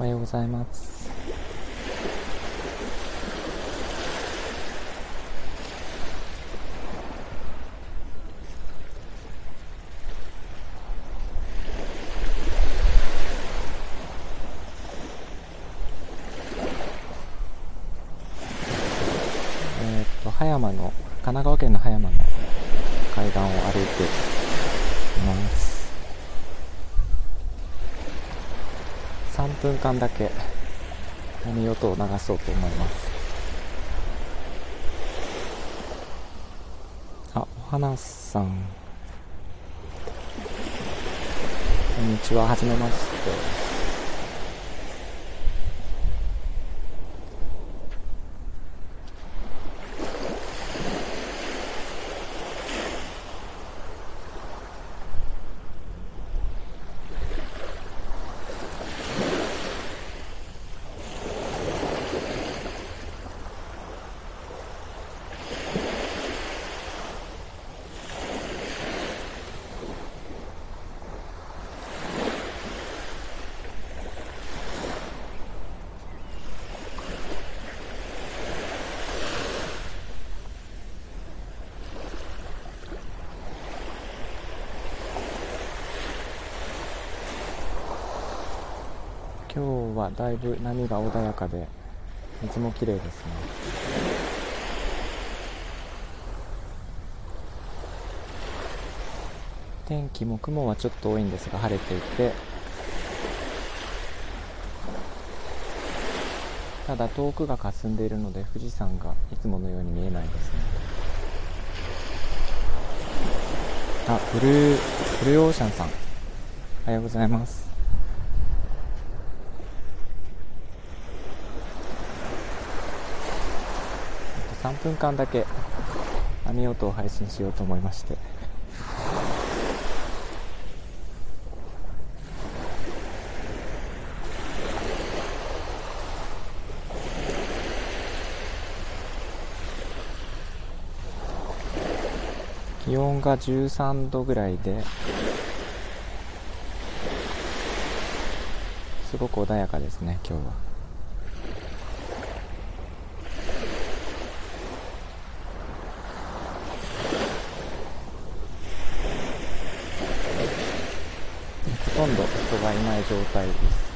おはようございます。えーっと、葉山の、神奈川県の葉山の海岸を歩いています。3分間だけ波音を流そうと思います。あ、お花さん。こんにちは、はじめまして。今日はだいぶ波が穏やかで水も綺麗ですね。天気も雲はちょっと多いんですが晴れていて。ただ遠くが霞んでいるので富士山がいつものように見えないですね。あブルーブルーオーシャンさん。おはようございます。3分間だけ網音を配信しようと思いまして。気温が13度ぐらいですごく穏やかですね今日は。とんど人がいない状態です。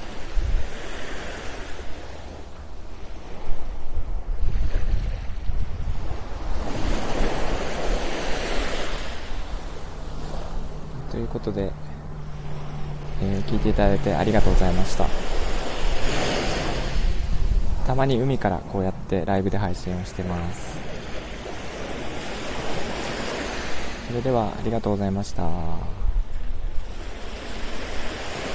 ということで、えー聞いていただいてありがとうございました。たまに海からこうやってライブで配信をしてます。それではありがとうございました。